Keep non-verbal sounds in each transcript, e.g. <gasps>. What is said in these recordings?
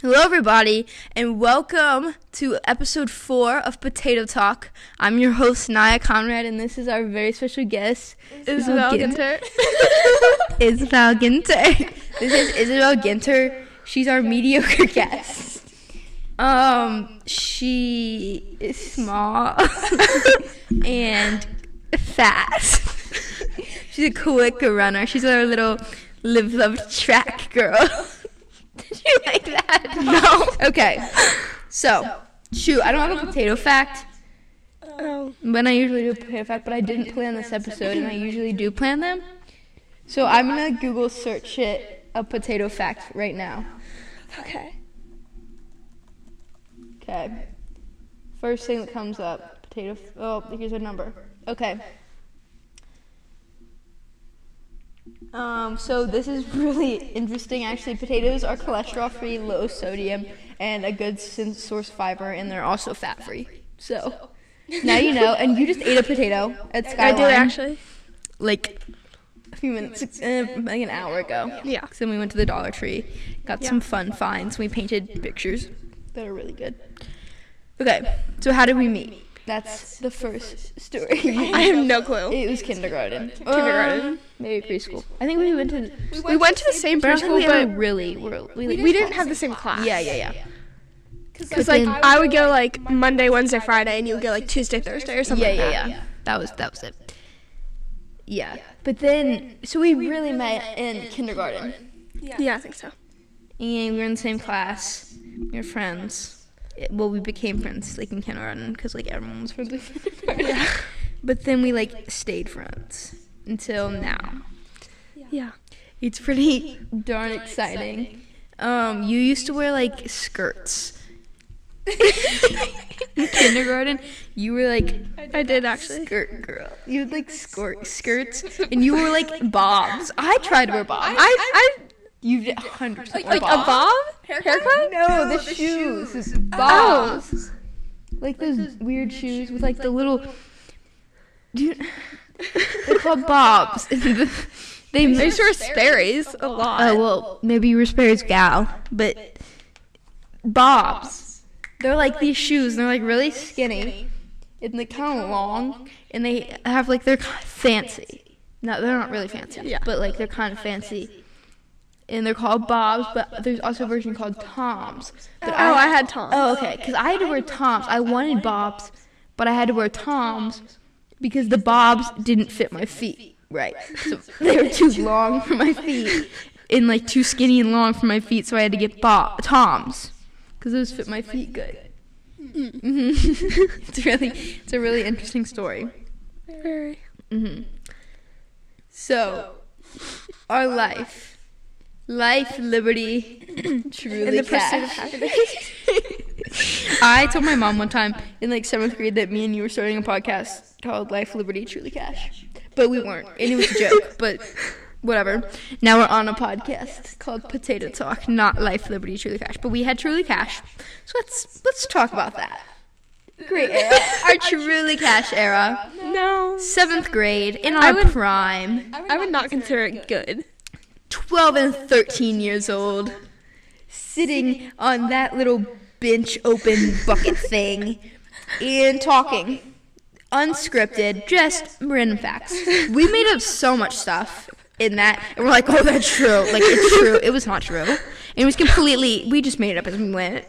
Hello, everybody, and welcome to episode four of Potato Talk. I'm your host, Niah Conrad, and this is our very special guest, Isabel Ginter. Ginter. <laughs> Isabel Ginter. This is Isabel Ginter. She's our mediocre guest. Um, she is small <laughs> and fast. She's a quick runner. She's our little live love track girl. <laughs> Did you like that? No. Okay. So, shoot, I don't have a potato fact. Oh. But I usually do a potato fact, but I didn't plan this episode, and I usually do plan them. So I'm gonna Google search it a potato fact right now. Okay. Okay. First thing that comes up, potato. F- oh, here's a number. Okay. Um, so this is really interesting. Actually, potatoes are cholesterol-free, low sodium, and a good source of fiber, and they're also fat-free. So now you know. And you just ate a potato at I did actually. like a few minutes, uh, like an hour ago. Yeah. then we went to the Dollar Tree, got Yeah. some fun finds. We painted pictures that are really good. Okay, so how did we meet? That's the first story. <laughs> I have <laughs> no clue. It was kindergarten. Kindergarten. Um, maybe preschool. I think we went to. We went to the same But I don't think preschool, but really were. We, like, we didn't have the same class. Yeah, yeah, yeah. Because But like then- I would go like Monday, Wednesday, Friday, and you would go like Tuesday, Thursday, or something. Yeah, like yeah, that. yeah. That was that was it. Yeah, but then so we really met in kindergarten. Yeah, I think so. And we were in the same class. We were friends. It- well, we became friends like in kindergarten because like everyone was friends kindergarten. <laughs> Yeah. But then we like stayed friends until now. Yeah. It's pretty <laughs> darn exciting. Um, you used to wear like skirts. <laughs> in kindergarten, you were like I did actually. skirt girl. You had like skirt skirts, and you were like bobs. I tried to wear bobs. I I You did hundred percent like a bob haircut. No, the, shoes. is oh. Bobs. Like those weird shoes with like the little. Dude, they're called bobs. <laughs> they I used to wear Sperry's a lot. Oh well, maybe you were Sperry's gal, but bobs. They're like these shoes. And they're like really skinny, and they're kind of long, and they have like they're kind of fancy. No, they're not really fancy. Yeah. But like they're kind of fancy, and they're called bobs. But there's also a version called toms. But oh, I had Tom's. Oh, okay. Because I had to wear toms. I wanted bobs, but I had to wear toms because the bobs didn't fit my feet. Right. So <laughs> they were too long for my feet, and like too skinny and long for my feet. So I had to get bob toms because those fit my feet good. hmm <laughs> it's really, it's a really interesting story. Very. hmm So, our life, life, liberty, <clears throat> truly the pursuit of happiness. <laughs> I told my mom one time in like seventh grade that me and you were starting a podcast called Life, Liberty, Truly Cash, but we weren't, and it was a joke. <laughs> But whatever. Now we're on a podcast called Potato Talk, not Life, Liberty, Truly Cash, but we had Truly Cash. So let's let's talk about that. Great era, our <laughs> Truly Cash era, no. seventh grade in I our would- prime. I would not consider it good. 12 and 13 years old, sitting on that little bench open bucket thing and talking. Unscripted, just random facts. We made up so much stuff in that, and we're like, oh, that's true. Like, it's true. It was not true. And it was completely, we just made it up as we went.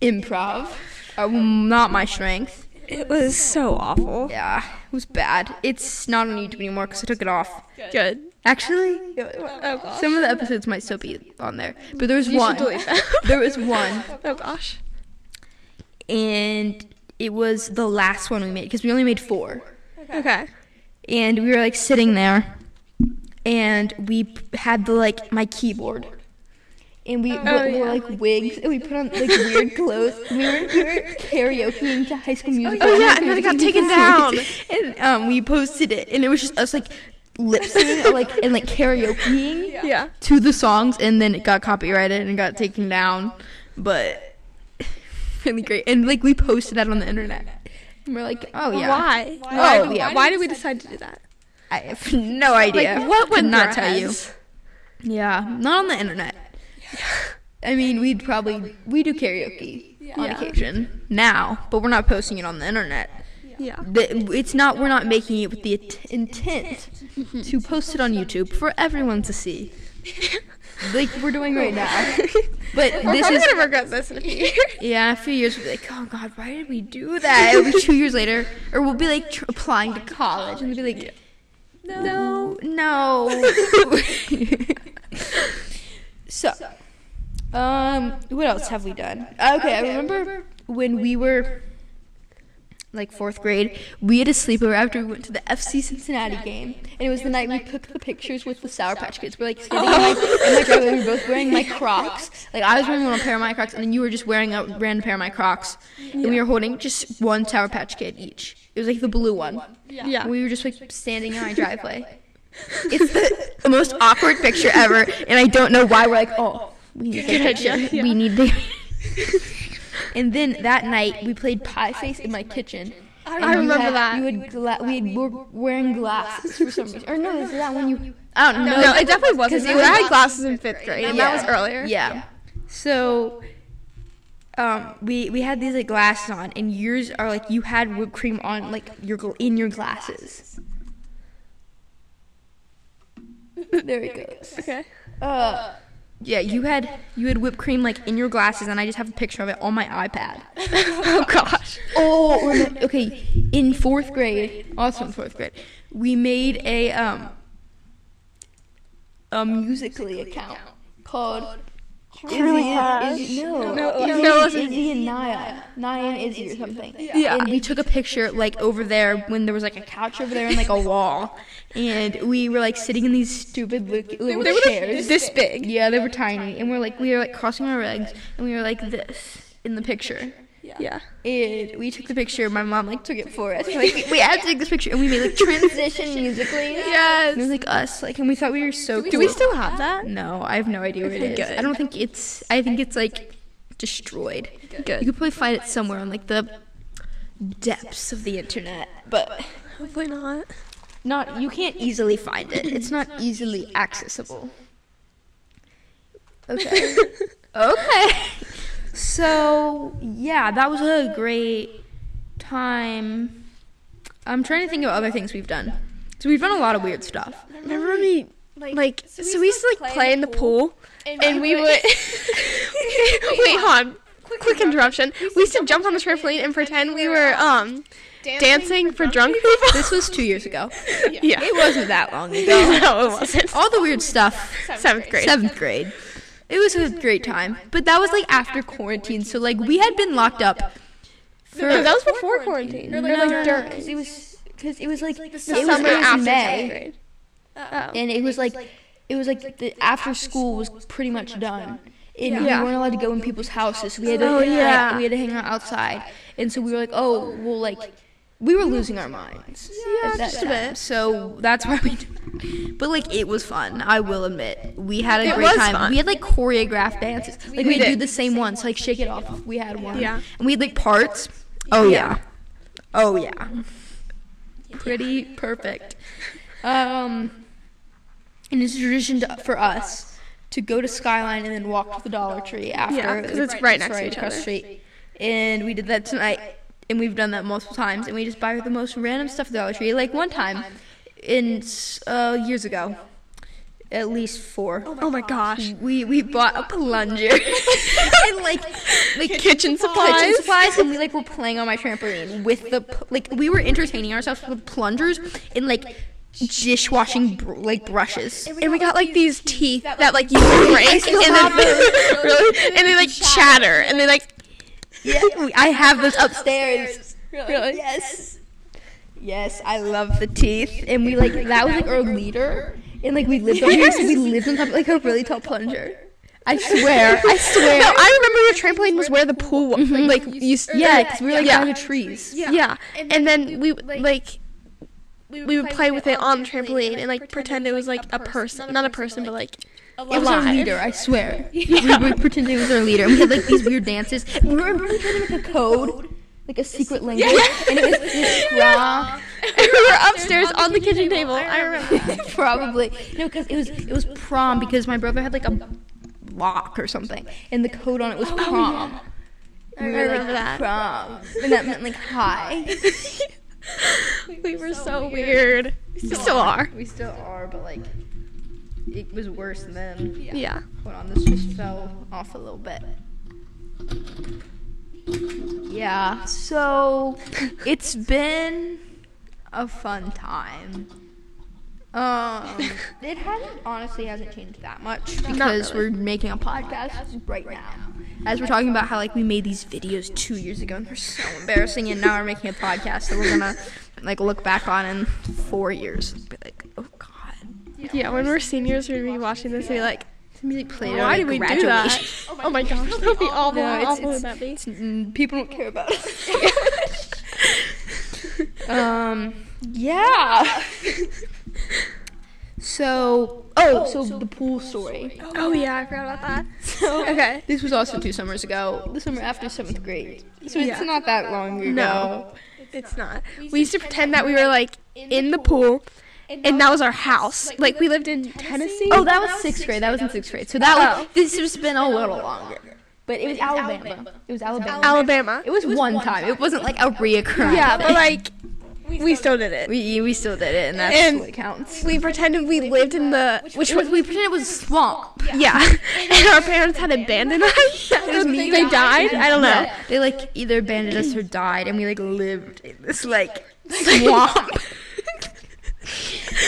Improv. Uh, not my strength. It was so awful. Yeah, it was bad. It's not on YouTube anymore because I took it off. Good. Actually, Oh gosh. some of the episodes might still be on there, but there was You one. should <laughs> there was one, Oh gosh. and it was the last one we made because we only made four, Okay. and we were like sitting there, and we had the like my keyboard, and we Oh, wore, yeah. wore like wigs, and we put on like weird <laughs> clothes. And we were, we were karaokeing to High School Musical. Oh, yeah, and then it got taken down. and um, we posted it, and it was just us like lip singing like and like karaokeing Yeah. to the songs, and then it got copyrighted and got taken down. But <laughs> really great, and like we posted that on the internet. And we're like, oh yeah, Why? Oh, yeah. Why did we decide to do that? I have no idea. Like, what would not tell you? Yeah, not on the internet. I mean, we'd probably we do karaoke on Yeah. occasion now, but we're not posting it on the internet. Yeah. The- It's not. We're not making it with the int- intent <laughs> to post it on YouTube for everyone to see, <laughs> like we're doing right now. <laughs> But We're this probably is gonna regret this in a few years. yeah. A few years, we'll be like, oh God, why did we do that? It'll be two years later, or we'll be like tr- applying to college, and we'll be like, no, no. so, um, what else have we done? Okay, I remember when we were like fourth grade, we had a sleepover after we went to the FC Cincinnati game, and it was the night we took the pictures with the Sour Patch Kids. We're like standing in my, in my driveway, we were both wearing my Crocs. Like I was wearing one pair of my Crocs, and then you were just wearing a random pair of my Crocs, and we were holding just one Sour Patch Kid each. It was like the blue one. Yeah. We were just like standing in my driveway. It's the, the most awkward picture ever, and I don't know why we're like, oh, we need to take a picture. We need to. <laughs> and then that night we played Pie Face in my kitchen. I And remember had- that. You had gla- we were wearing glasses for some reason. Or no, is that when you? I don't know. No, it definitely wasn't. 'Cause it Because I had glasses in fifth grade, and that was earlier. Yeah. So, um, we we had these like glasses on, and yours are like you had whipped cream on like your gl- in your glasses. There it goes. <laughs> Okay. Uh, yeah, you had you had whipped cream like in your glasses, and I just have a picture of it on my iPad. <laughs> <laughs> oh gosh. Oh, <laughs> okay. In fourth grade, also in fourth grade, we made a um a musical.ly account called Izzy and, Izzy, no, No, Izzy, no, it wasn't. Izzy and Niah, Niah and Izzy or something. Yeah. And we took a picture like over there when there was like a couch over there and like a wall, and we were like sitting in these stupid little They were like chairs. this big. Yeah, they were tiny, and we're like we were like crossing our legs, and we were like this in the picture. Yeah. And we took the picture. My mom like took it for us. <laughs> Like we, we had to take this picture, and we made like transition <laughs> musical.ly. And it was like us, like, and we thought we were so. Cool. Do we still have that? No, I have no idea where it Okay, is. good. I don't think it's. I think it's like destroyed. Good. You could probably find it somewhere on like the depths of the internet, but Hopefully not. not. You can't easily find it. It's not easily accessible. <laughs> Okay. okay. So yeah, that was a great time. I'm trying to think of other things we've done. So we've done a lot of weird stuff. Remember we like so we used to like play in the pool and we would <laughs> <laughs> wait hon quick interruption we used to jump on the trampoline and pretend we were um dancing for drunk people This was two years ago. <laughs> yeah It wasn't that long ago. no it wasn't All the weird stuff. seventh grade Seventh grade. It was a great time, but that was like after quarantine. So like we had been locked up. For, no, that was before quarantine or no, like no, no, it was because it was like it was, the it summer was after May. oh and it was like it was like the after school was pretty much done and Yeah. we weren't allowed to go in people's houses so we had to Oh, hang- yeah. we had to hang out outside and so we were like oh well like we were losing our minds. Yeah, just a bit. so that's why we but like it was fun i will admit. We had a It great was time. fun. we had like choreographed dances. Like we, did. do the same ones like shake it off. We had one. Yeah. and we had like parts. Oh yeah. oh yeah. Pretty perfect. Um and it's a tradition to, for us to go to Skyline and then walk to the Dollar Tree after. Yeah, 'cause it's right next to each across other. street. And we did that tonight, and we've done that multiple times. And we just buy the most random stuff at the Dollar Tree. Like one time, in uh, years ago, at least four. oh my gosh We we bought a plunger <laughs> and like like Kitchen supplies? kitchen supplies, and we like were playing on my trampoline with the like we were entertaining ourselves with plungers and like dishwashing br- like brushes. and we got like these teeth that like you <laughs> break and then <laughs> really and they like chatter and they like Yeah, <laughs> I have those upstairs. really Yes. Yes, I love the teeth, and we like that was like our leader, and like we lived on here, so we lived on top of like a really tall plunger. I swear, I <laughs> swear. No, I remember your trampoline was where the pool was. Mm-hmm. Like you. yeah, because we were like Yeah. down the trees. Yeah. And then we like we would play with it on the trampoline and like pretend it was like a person, not a person, but like It was our leader, I swear. <laughs> We would pretend it was our leader. And we had like these weird dances. <laughs> Remember we had like a code, like a secret language, and it was <laughs> this raw. And we were upstairs on the kitchen table. I remember. Probably no, because it was it was prom because my brother had like a lock or something, and the code on it was oh, prom. I We were remember like that. prom, and that meant like hi. we were so weird. We still are. We still are, but like it was worse then. Yeah. Hold on, this just fell off a little bit. Yeah, so <laughs> it's been a fun time. Um, <laughs> it hasn't honestly hasn't changed that much because really. we're making a podcast right now. As we're talking about how like we made these videos two years ago and they're so <laughs> embarrassing, and now we're making a podcast that we're gonna like look back on in four years and be like, oh god, Yeah, when we're seniors, we're gonna be watching this and be like, we played why did we do that? Oh my gosh, that would be awful. No, How it's- awful it's- would that? Mm, people don't care about it. <laughs> um, yeah. <laughs> so, oh, so the pool story. Oh yeah, I forgot about that. So, <laughs> Okay. this was also two summers ago. The summer after seventh grade. So it's not that long ago. No. It's not. We used to pretend that we were like in the pool, and that was our house. Like we lived in Tennessee. Oh, that was sixth grade. That was in sixth grade. So that was, oh. this has been a little longer. But it was Alabama. It was Alabama. Alabama. It was one time. It wasn't like a reoccurring. Yeah, but like <laughs> we still did it. we we still did it, and that's And- what counts. We pretended we lived in the which Which was we pretended it was a swamp. yeah, <laughs> and our parents had abandoned us. <laughs> me. they died. I don't know. Yeah, they like either abandoned us or died, and we like lived in this like swamp.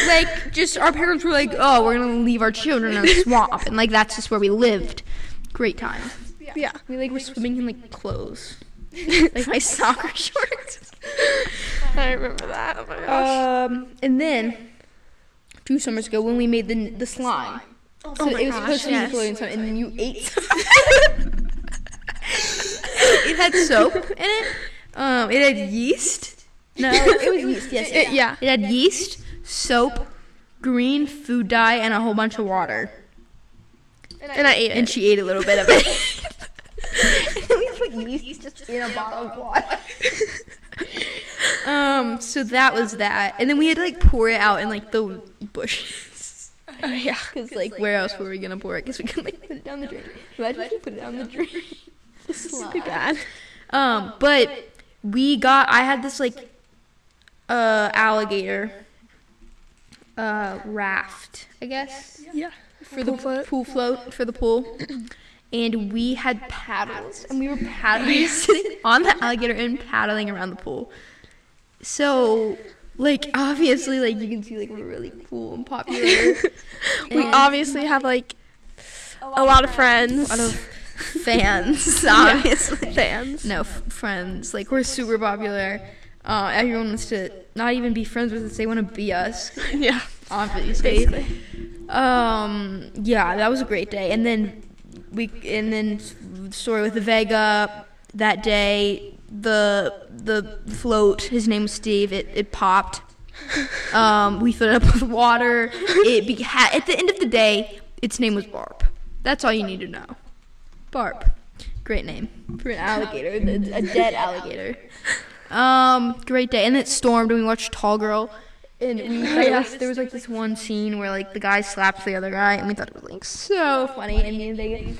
Like just our parents were like, oh, we're gonna leave our children in a swamp, and like that's just where we lived. Great time. Yeah. We like were swimming in like clothes, <laughs> like my soccer shorts. I remember that. Oh my gosh. Um, and then two summers ago when we made the the slime. So Oh my it was gosh, supposed to be yes. Nickelodeon slime, and then you ate <laughs> some. it had soap in it. Um, it had yeast. No, it was yeast. Yes, <laughs> It- yeah. It had yeast, soap, green food dye, and a whole bunch of water. And I ate And it. she ate a little bit of it. <laughs> we put yeast just in a bottle of water. <laughs> um, so that was that, and then we had to like pour it out in like the bushes. Oh, yeah. <laughs> Cause like where else were we gonna pour it? Cause we couldn't like put it down the drain. Imagine if you put it down the drain. This is Too bad. Um, but we got. I had this like uh alligator uh raft, I guess, Yeah. for the Pool float. pool float for the pool. And we had paddles, and we were paddling, <laughs> sitting on the alligator and paddling around the pool. So, like, obviously, like you can see, like we're really cool and popular. <laughs> We And- obviously have like a lot of friends. a lot of <laughs> fans, obviously. fans. No, f- friends. Like we're super popular. Uh, everyone wants to not even be friends with us; they want to be us. <laughs> Yeah. Obviously. Basically. Um. Yeah, that was a great day. And then we, and then story with the Vega that day. The the float. His name was Steve. It it popped. <laughs> Um. We filled it up with water. It be, ha- at the end of the day, its name was Barb. That's all you need to know. Barb. Great name for an alligator, a dead <laughs> alligator. Um, great day, and it stormed, and we watched Tall Girl, and we there was, there was like this one scene where like the guy slaps the other guy, and we thought it was like so funny. And me and they,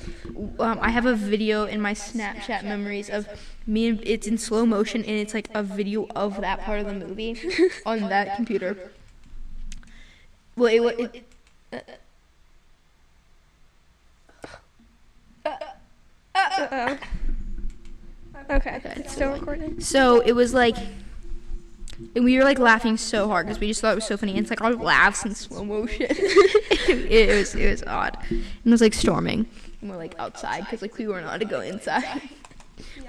um, I have a video in my Snapchat memories of me and it's in slow motion, and it's like a video of that part of the movie on that computer. Well, it, wa- it, Uh-oh. Okay. It's still recording. So it was like, and we were like laughing so hard because we just thought it was so funny. And it's like our laughs in slow motion. <laughs> it, it was it was odd. And it was like storming. And we're like outside because like we weren't allowed to go inside.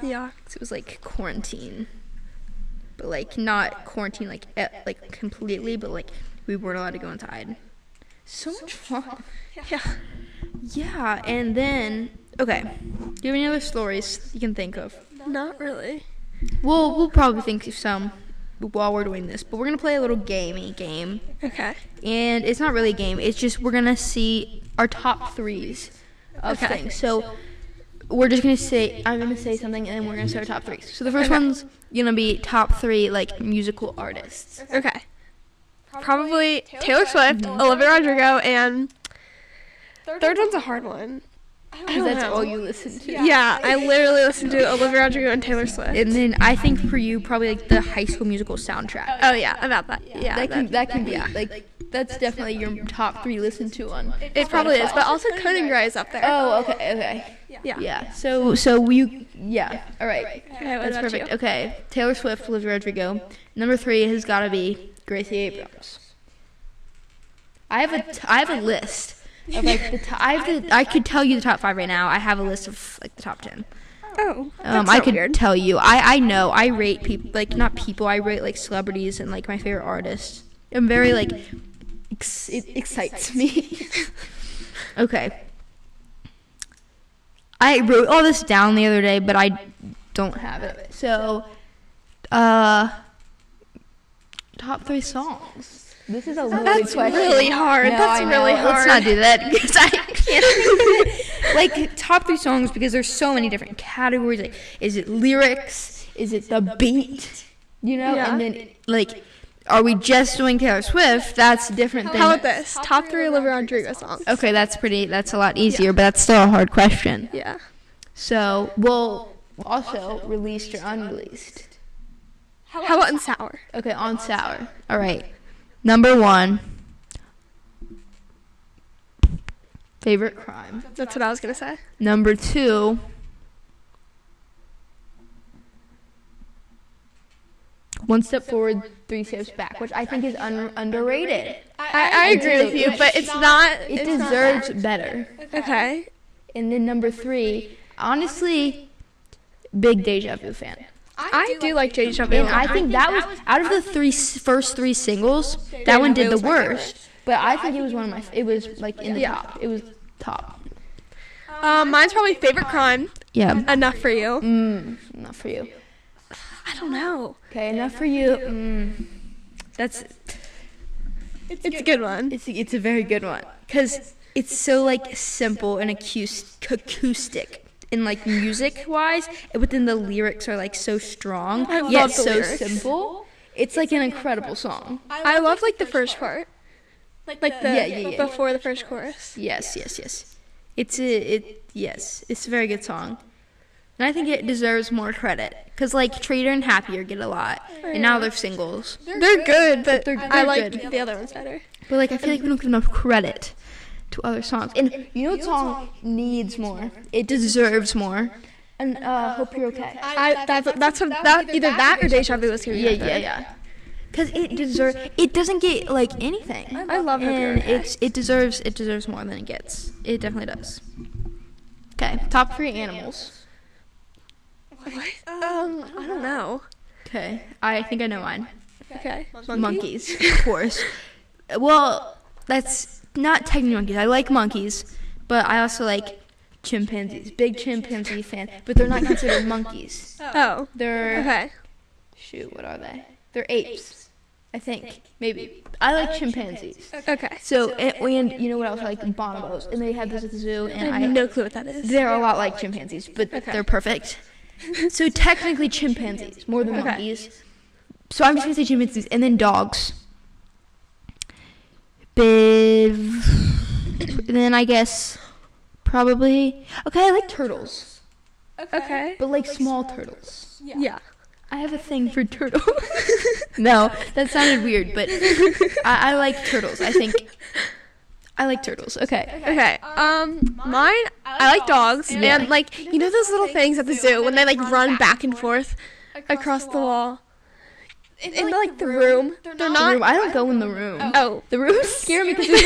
Yeah. it was like quarantine, but like not quarantine like eh, like completely, but like we weren't allowed to go inside. So much fun. Yeah. Yeah, and then okay. Do you have any other stories you can think of? Not really. We'll we'll probably think of some while we're doing this, but we're gonna play a little gamey game, Okay. and it's not really a game. It's just we're gonna see our top threes of Okay. things. So we're just gonna say I'm gonna say something, and then we're gonna say our top threes. So the first Okay. one's gonna be top three like musical artists. Okay. Probably Taylor Swift, Olivia Rodrigo, and third one's a hard one. Because that's all you listen to. Yeah, I literally listen to Olivia Rodrigo and Taylor Swift. And then I think for you, probably like the High School Musical soundtrack. oh yeah, about that. Yeah, that can that- that can be like that's definitely your top three listen to one. it probably is, but also Conan Gray is up there. Oh, okay, okay. yeah. Yeah. So so you yeah. All right. Okay, what That's about perfect. you? Okay. Taylor Swift, Olivia Rodrigo. Number three has got to be Gracie Abrams. I have a t- I have a list of like the top. I have the I could tell you the top five right now. I have a list of like the top ten. Oh, Um, I could weird. tell you. I I know. I rate people like not people. I rate like celebrities and like my favorite artists. I'm very like ex- it excites me. <laughs> okay. I wrote all this down the other day, but I don't have it. So, uh, top three songs. This is a loaded That's question. really hard. No, That's I know. really Let's not do that because I can't. <laughs> like top three songs because there's so many different categories. Like, is it lyrics? Is it the beat? You know, Yeah. and then like, are we just doing Taylor Swift? That's a different than. How about this? Top three Olivia Rodrigo songs. Okay, that's pretty. That's a lot easier, but that's still a hard question. Yeah. So, we'll also released or unreleased. How about on sour? Okay, on sour. All right. Number one. Favorite crime. That's what I was gonna say. Number two. One step forward, three steps back, which I think is un- underrated. I, I agree with you, but it's not. It deserves better. Okay. And then number three, honestly, big deja vu fan. I do like Deja Vu. And I think that was out of the three first three singles, that one did the worst. But I think it was one of my. It was like in the Yeah. top. It was top. Um, mine's probably favorite crime. Yeah. Enough for you. Mm, not for you. I don't know. Okay, enough for you. Mm, that's It's a good one. it's it's a very good one because it's so like simple and acoustic, acoustic and like music wise, but then the lyrics are like so strong I yet the so lyrics. simple. It's like an incredible song. I love like the first part, like the Yeah, yeah, yeah. before the first chorus. Yes, yes, yes. It's a it yes, it's a very good song. And I think it deserves more credit cuz like Traitor and Happier get a lot. And now they're singles. They're good, but They're- I they're like the other ones better. But like I feel like we don't get enough credit to other songs. And you know what song needs more? It deserves more. And uh Hope You're Okay. I that's that's what that either that or Deja Vu was gonna be Yeah, yeah, yeah. Cuz it deserves it doesn't get like anything. I love Hope You're and Okay. it's it deserves it deserves more than it gets. It definitely does. Okay, top 3 animals. What? Um, I don't know. Okay, I think I know mine. Okay. Monkeys, of course. Well, that's not technically monkeys. I like monkeys, but I also like chimpanzees. Big chimpanzee fan, but they're not considered <laughs> monkeys. Oh. oh. They're Okay. shoot, what are they? They're apes, I think. Maybe. I like chimpanzees. Okay. So and, and you know what else? I like bonobos, and they have this at the zoo, and I have no clue what that is. they're a lot like chimpanzees, but Okay. they're perfect. <laughs> So technically chimpanzees more than Okay. monkeys. So I'm just gonna say chimpanzees and then dogs. Biv. then I guess probably okay. I like turtles, Okay. but like small turtles. Yeah. yeah. I have a thing for turtles. <laughs> no, that sounded weird, but I, I like turtles. I think I like turtles. Okay. Okay. Um, mine. I like dogs, Yeah. and like you know those little things at the zoo when they like run back and forth across the wall. In like the room, they're The not. room. I don't go in the room. Oh. The rooms <laughs> scare me because like,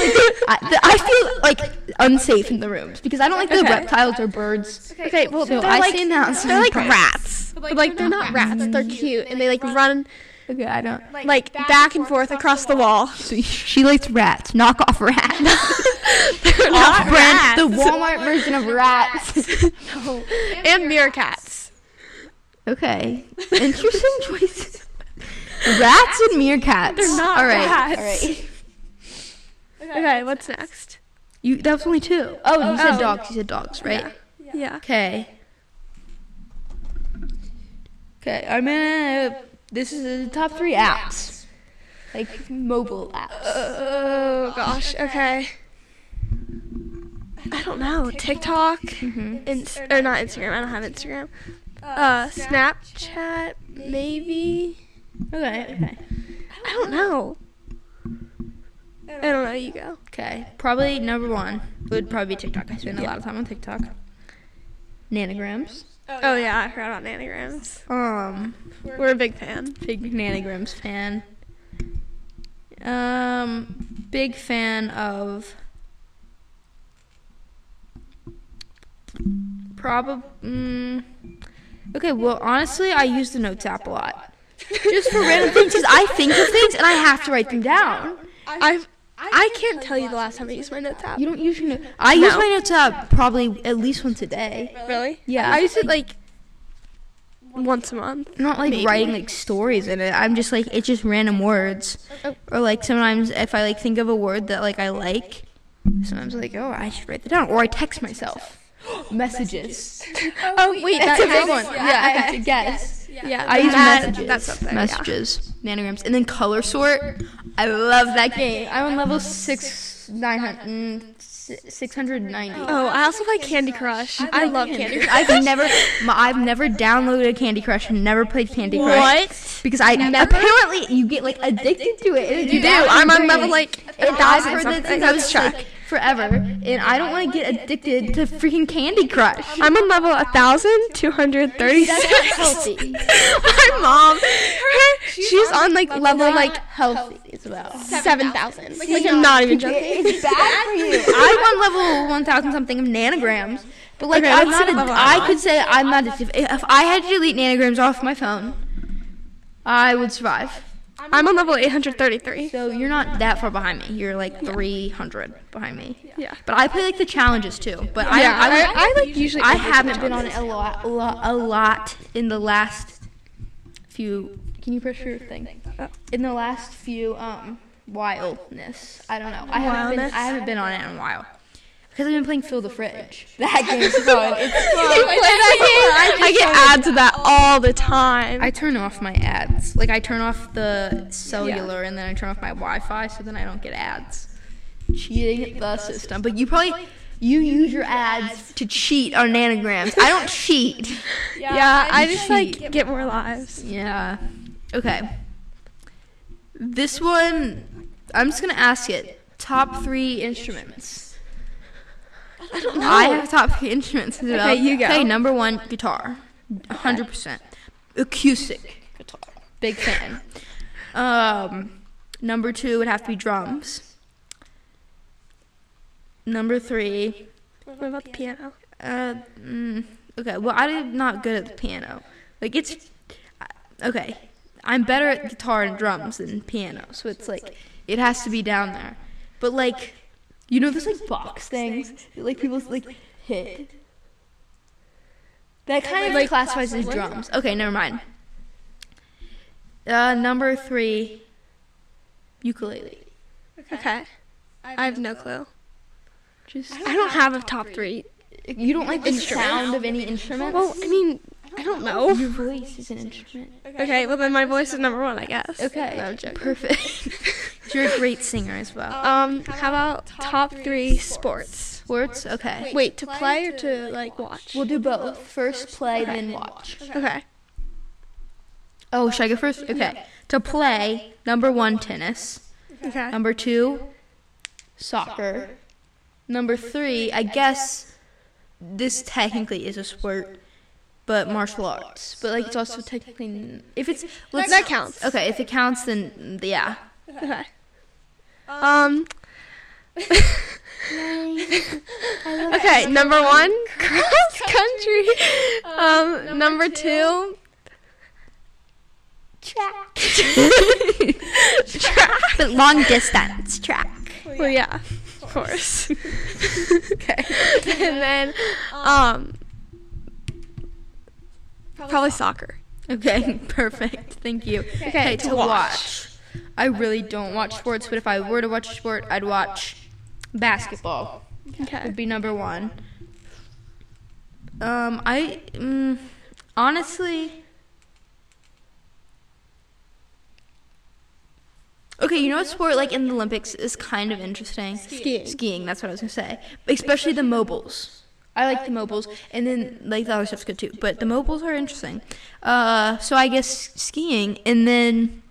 I, the, I <laughs> feel like unsafe in the rooms because I don't like the reptiles or birds. Okay, well So they're I like stay in the house. they're like rats, but like they're not rats. They're cute, and they like run Okay, I don't. like back and forth across the wall. So she likes rats. Knock off rats. <laughs> They're not Brand, the. Walmart version of rats. No. and meerkats. okay, interesting choices. Rats and meerkats. They're not All right. rats. All right. <laughs> Okay, what's next? You that was only two. Oh, you said Oh. dogs. You said dogs, right? Yeah. Okay. Okay, I'm gonna. This is the top three apps, like mobile apps. Oh gosh. Okay. I don't know. TikTok, Mm-hmm. Inst- or not Instagram. I don't have Instagram. Uh, Snapchat, maybe. Okay, okay. I don't know. I don't know. You go. Okay, probably number one would probably be TikTok. I spend a lot of time on TikTok. Nanograms. Oh yeah, I forgot about nanograms. Um, We're a big fan. big nanograms fan. Um, big fan of. Probably. Mm, okay, well, honestly, I use the Notes app a lot. Just for random <laughs> things, because I think of things and I have to write them down. I've. I can't tell you the last time I used my notes app. You don't use your notes. I use my Notes app probably at least once a day. Really? Yeah. I use it like once a month. I'm not like Maybe. writing like stories in it. I'm just like it's just random words. Oh. Or like sometimes if I like think of a word that like I like, sometimes I'm like, oh, I should write that down. Or I text myself. <gasps> Messages. <laughs> Oh wait, That's that a big one. Yeah, I have to <laughs> guess. Yeah, I use that- messages. That's up there. Messages. Nanograms. And then color sort. I love that game. I'm on level six nine hundred mm, six hundred ninety. Yeah. Oh, I also play Candy Crush. I, love Candy Crush. I've never, my- I've never downloaded Candy Crush and never played Candy Crush. What? Because I never? apparently you get like addicted to it. You do. I'm on level like a And I've thousand heard since I was Let's like forever, and I don't want to get addicted to freaking Candy Crush. I'm on level 1,236. Healthy. <laughs> My mom, her, she's on like level like Healthy as well. 7,000. Like I'm not even joking. It's bad for you. I'm on level 1,000 something of nanograms. But like Okay, I'm not, see a, what level I could say I'm not addictive. If I had to delete nanograms off my phone, I would survive. I'm on level 833. So you're not that far behind me. You're like 300 behind me. Yeah. But I play like the challenges too. But I, Yeah, I, I, I, like usually. I haven't been on it a lot, a lot, a lot in the last few. Can you press your thing? In the last few um wildness. I don't know. I haven't been. I haven't been on it in a while because I've been playing Fill the Fridge. <laughs> That game's fun. <laughs> It's fun. You play that game? I get ads of that all the time. I turn off my ads. Like I turn off the cellular and then I turn off my Wi-Fi so then I don't get ads. Cheating the system. But you probably you use your ads to cheat on nanograms. I don't cheat. <laughs> yeah, I just cheat. like get more lives. Yeah. Okay. This one I'm just gonna ask it. Top three instruments. I don't know. I have top three instruments. as well. Okay, you go. Okay, number one, guitar. 100%. Acoustic guitar. Big fan. Um, number two would have to be drums. Number three, What about the piano? uh, mm, okay, well, I'm not good at the piano. Like, it's, okay, I'm better at guitar and drums than piano, so it's like, it has to be down there. But, like, you know those, like, box things that, like, people, like, hit? That kind of, like, classifies as drums. Okay, never mind. Uh, number three, ukulele. Okay. I have no clue. Just, I don't have a top three. you don't like the sound of any instrument? Well, I mean, I don't know. your voice is an instrument. Okay, well then my voice is number one, I guess. Okay, No, I'm joking. perfect. <laughs> You're a great singer as well. Um, how about top three sports? Sports? Okay. Wait, to play or to like watch? We'll do both. First play, then watch. Okay. Oh, should I go first? Okay. To play, number one, tennis. Okay. Number two, soccer. Number three, I guess this technically is a sport, but martial arts. But like it's also technically if it's let's that counts. Okay, if it counts, then yeah. Okay. Um. <laughs> okay, number one, cross country. <laughs> Um, number two, Track. <laughs> But long distance track. well, yeah, of course. Okay. and then, um, probably soccer. Okay, perfect. Thank you. Okay, to watch. I really don't watch sports, but if I were to watch a sport, I'd watch basketball. Okay. Would be number one. Um, I mm, honestly. Okay, you know what sport like in the Olympics is kind of interesting? Skiing. Skiing, that's what I was gonna say. Especially the mobiles. I like the mobiles, and then like the other stuff's good too. But the mobiles are interesting. Uh, so I guess skiing, and then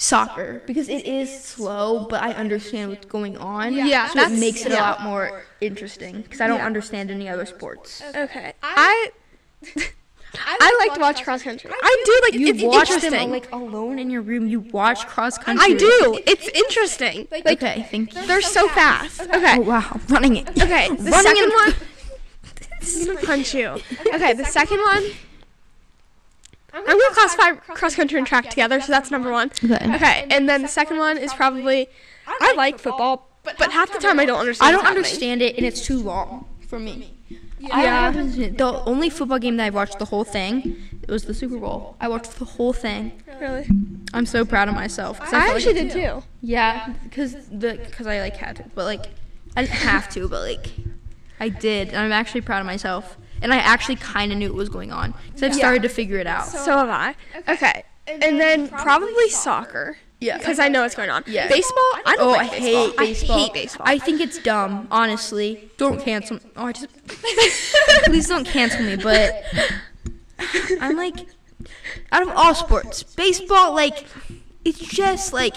soccer because it is slow, but I understand what's going on. Yeah, so it makes it a lot more interesting because I don't Yeah. understand any other sports. Okay. I I like to watch cross country. I do like You it's watch interesting. them like alone in your room. You watch cross country. I do. It's interesting. Like Okay, thank you. they're so fast. Okay. Oh wow, running it. Okay. The Running second in- one. <laughs> I'm gonna punch you. Okay. The second one. I'm gonna classify cross country and track together, so that's number one. Okay. Okay, and then the second one is probably I like football, but half the time I don't understand. I don't understand it, and it's too long for me. Yeah. don't the only football game that I watched the whole thing it was the Super Bowl. I watched the whole thing. Really? I'm so proud of myself. I felt actually like, did too. Yeah, because the because I like had to, but like I didn't have to, but like I did, and I'm actually proud of myself. And I actually kind of knew what was going on because I've Yeah. started to figure it out. So have I. Okay. And then probably soccer. Yeah. Because I know what's going on. Yeah. Baseball, I don't Oh, like I baseball. hate baseball. I hate baseball. I think it's dumb, honestly. Don't cancel. Oh, I just <laughs> please don't cancel me. But I'm like, out of all sports, baseball, like, it's just like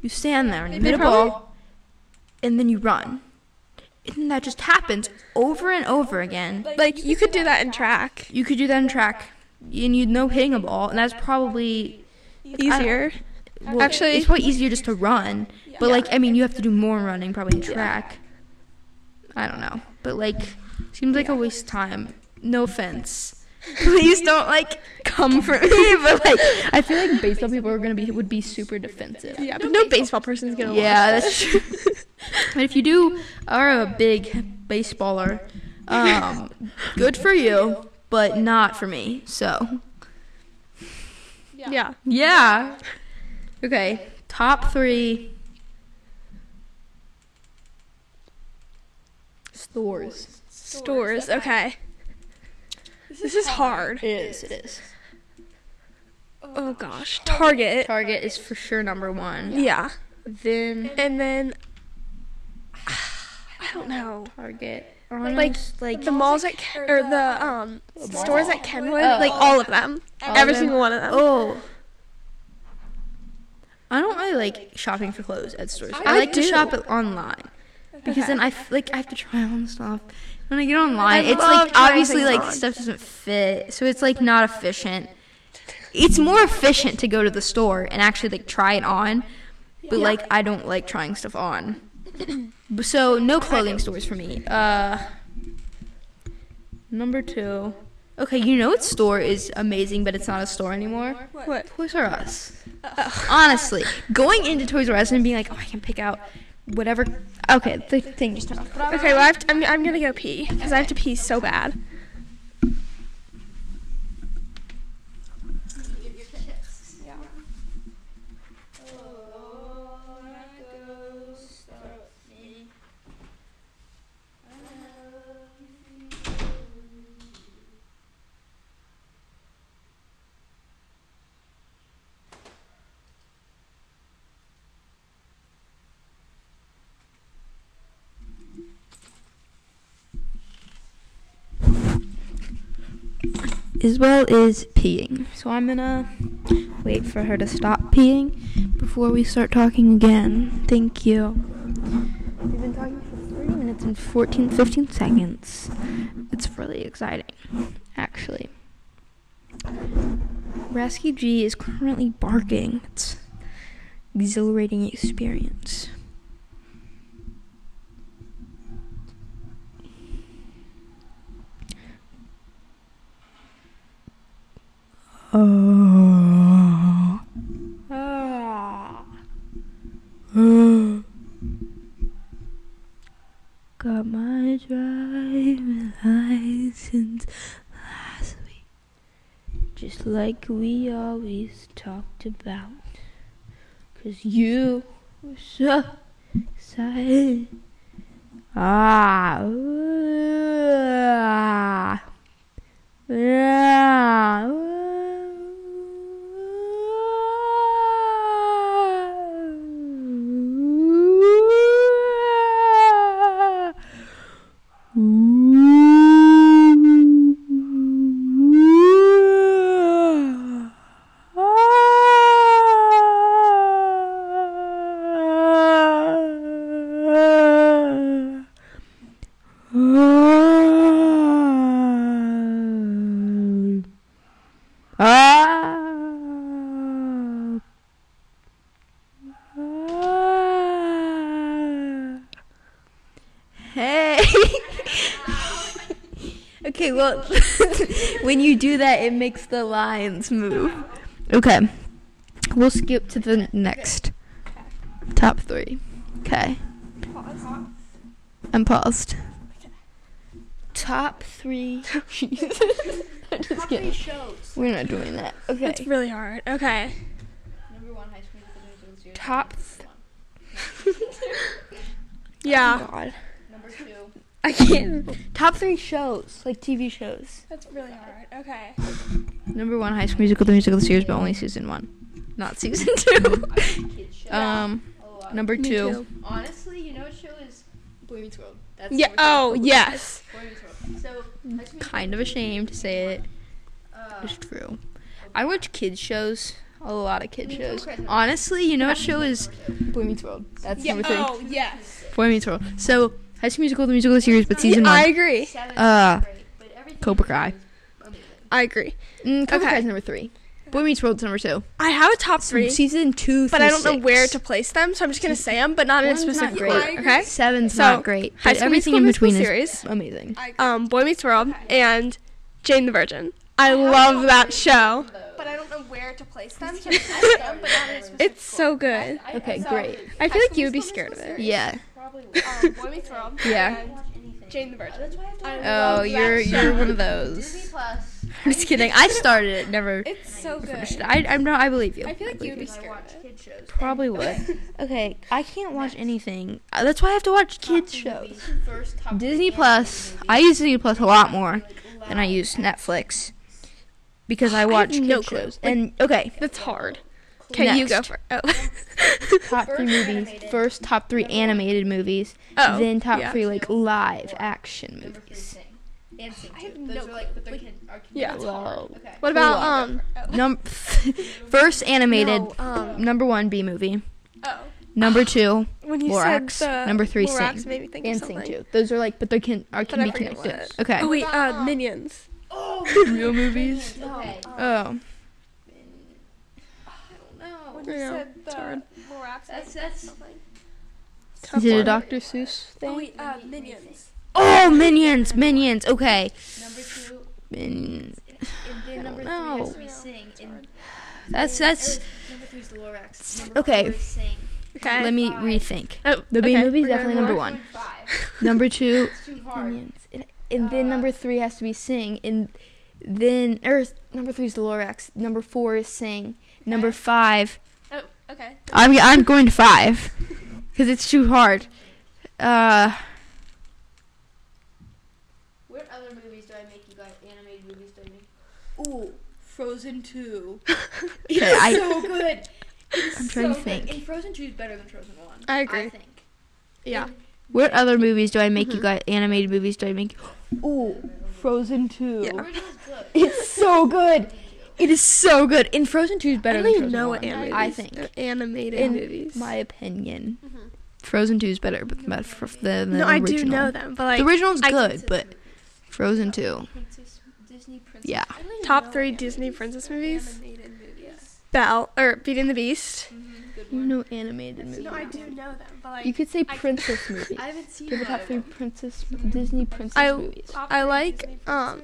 you stand there and you hit a ball, and then you run, and that just happens over and over again. like you could do that in track. You could do that in track, and you'd know hitting a ball, and that's probably Easier. well, Actually- it's probably easier just to run. But like, I mean, you have to do more running probably in track. I don't know, but like, seems like a waste of time. No offense. Please don't like come for me, <laughs> but like, I feel like baseball people are gonna be would be super defensive. Yeah, but no baseball person's gonna Yeah, watch that's true. <laughs> but if you do are a big baseballer, um, good for you, but not for me. So. Yeah. yeah. Okay, top three stores. Stores. Okay. This is hard. It is. It is. Oh gosh. Target. Target is for sure number one. Yeah. Then And then I don't know. Target. Like Honest, like the malls at Ken- or the um stores at Kenwood, Oh. like all of them, All every of them? single one of them. Oh. I don't really like shopping for clothes at stores. I, I like to shop online because Okay. then I f- like I have to try on stuff. When I get online, I it's like obviously like on. stuff doesn't fit, so it's like not efficient. It's more efficient to go to the store and actually like try it on, but Yeah. like I don't like trying stuff on. So no clothing stores for me. Uh, number two. Okay, you know what store is amazing, but it's not a store anymore? What? Toys R Us. Honestly, going into Toys R Us and being like, oh, I can pick out whatever. Okay, the thing just turned off. Okay, well I have to, I'm I'm gonna go pee because I have to pee so bad. Isabel is peeing, so I'm gonna wait for her to stop peeing before we start talking again. Thank you. We've been talking for 3 minutes and 14, 15 seconds. It's really exciting, actually. Rescue G is currently barking. It's exhilarating experience. Oh. Ah. Got my driving license last week. Just like we always talked about. Cause you were so excited. Ah. ah. Do that, it makes the lines move. Okay. We'll skip to the next. Top three. Okay. I'm paused. Top three. <laughs> I'm just kidding. shows. We're not doing that. Okay. It's really hard. Okay. Number one, High School Musical Series. Top. <laughs> Yeah. Oh, God. Number two. I can't. Top three shows, like TV shows. That's really hard. Okay. Number one, High School Musical, the musical series, but only season one, not season two. <laughs> Um, number two. Honestly, you know what show is Boy Meets World. That's Yeah. number two. Oh, yes. Boy Meets World. So, High School Musical Kind of Series ashamed to say it. Uh, It's true. I watch kids shows, a lot of kids shows. Honestly, you know what show is Boy Meets World? That's Yeah. number three. Oh, yes. Boy Meets World. So, High School Musical, the musical series, but season I one. I agree. Seven Uh, is great, but everything Cobra Kai. I agree. Mm, Cobra Okay. Kai's number three. Boy Meets World's number two. I have a top three, Season two, but I don't know where to place them, so I'm just gonna say them, but not in a One's not specific great. order. Okay. Seven's So, not great. High But School everything in Musical between musical is series. amazing. Um, Boy Meets World and Jane the Virgin. I love that show. But I don't know where to place them. So <laughs> it's so good. Okay, great. I feel like you would be scared of it. Yeah. Probably. Um, Boy Meets World. <laughs> Yeah. And Jane the Virgin. That's why I have to I Oh, love you're that you're show. one of Disney those. Plus. I'm <laughs> just kidding. I started it, never It's so finished it. good. I I'm not. I believe you. I feel like believe you'd be you. I scared watch of it. kid shows. Probably <laughs> would. Okay, I can't watch anything. Uh, That's why I have to watch kids shows. First top Disney three Plus. animated I use Disney Plus a lot more than I use Netflix because I watch no kids clue. shows. And okay, That's hard. Okay, you go Next. for Oh. <laughs> top three movies. animated. First top three animated movies. Oh, then top yeah. three like live action Number three, movies. Sing. And Sing I too. have Those no are like, but they're clue. kid, are kid Yeah. movies. Okay. What about Cool. um? Num- <laughs> <laughs> first animated. No, um, Number one, Bee Movie. oh, Number two, when you Lorax. said the Number three, Lorax Sing. made me think and of Sing something. two. Those are like, but they can are But can I be forget what connected. Okay. Oh wait, uh, Minions. Oh, Real movies. Okay. Oh. No. When you you Yeah, said it's hard. the Lorax That's that's. Is it a Dr. Seuss Oh thing? wait, uh, Minions. Oh, Minions, Minions. Okay. Number two, Min- and then number know. three has to Sing. And That's that's. number three is the Lorax. Number Okay. four is Sing. Okay. Let me Five. rethink. oh, The B okay, movie is definitely number one. <laughs> Number two, It's too hard. Minions. And, and then number three has to be Sing. And then, or number three is the Lorax. Number four is Sing. Number five, Oh, okay. I'm I'm going to five because it's too hard. Uh, What other movies do I make you guys? Animated movies do I make? Ooh, Frozen 2. <laughs> okay, I so good. I'm trying to think. And Frozen 2 is better than Frozen 1. I agree. I think. Yeah. What other movies do I make Mm-hmm. you guys? Animated movies do I make? Ooh, Frozen Two. Yeah. It's so good. <laughs> It is so good. And Frozen Two is better. I better don't than even Frozen know 1, what animated. I think. animated In movies. my opinion, Mhm. Frozen Two is better, but but for the, the no, I do know them, but like the original's I- good, but Frozen Two. Princess, Disney Princess. Yeah. top three Disney princess movies. Animated movies. Belle or Beauty and the Beast. Mm-hmm, good You know animated movies. No, I do know them, but like You could say I- princess <laughs> movies. I haven't seen Give the a top three princess Disney princess I- movies. I like um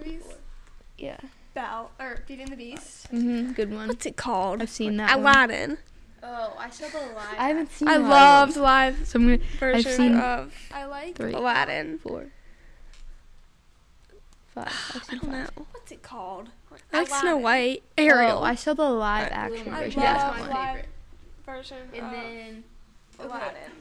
Yeah. Belle or Beauty and the Beast. Mhm. Good one. What's it called? I've seen that one. Aladdin. Oh, I saw the live. I haven't seen. I lot of loved live So I'm gonna version seen of. I like three. Aladdin. four, five. <sighs> I've I seen don't five. know. What's it called? I like Snow White. Ariel. Oh, I saw the live I- action I version. love That's That's my favorite. version And of then Aladdin.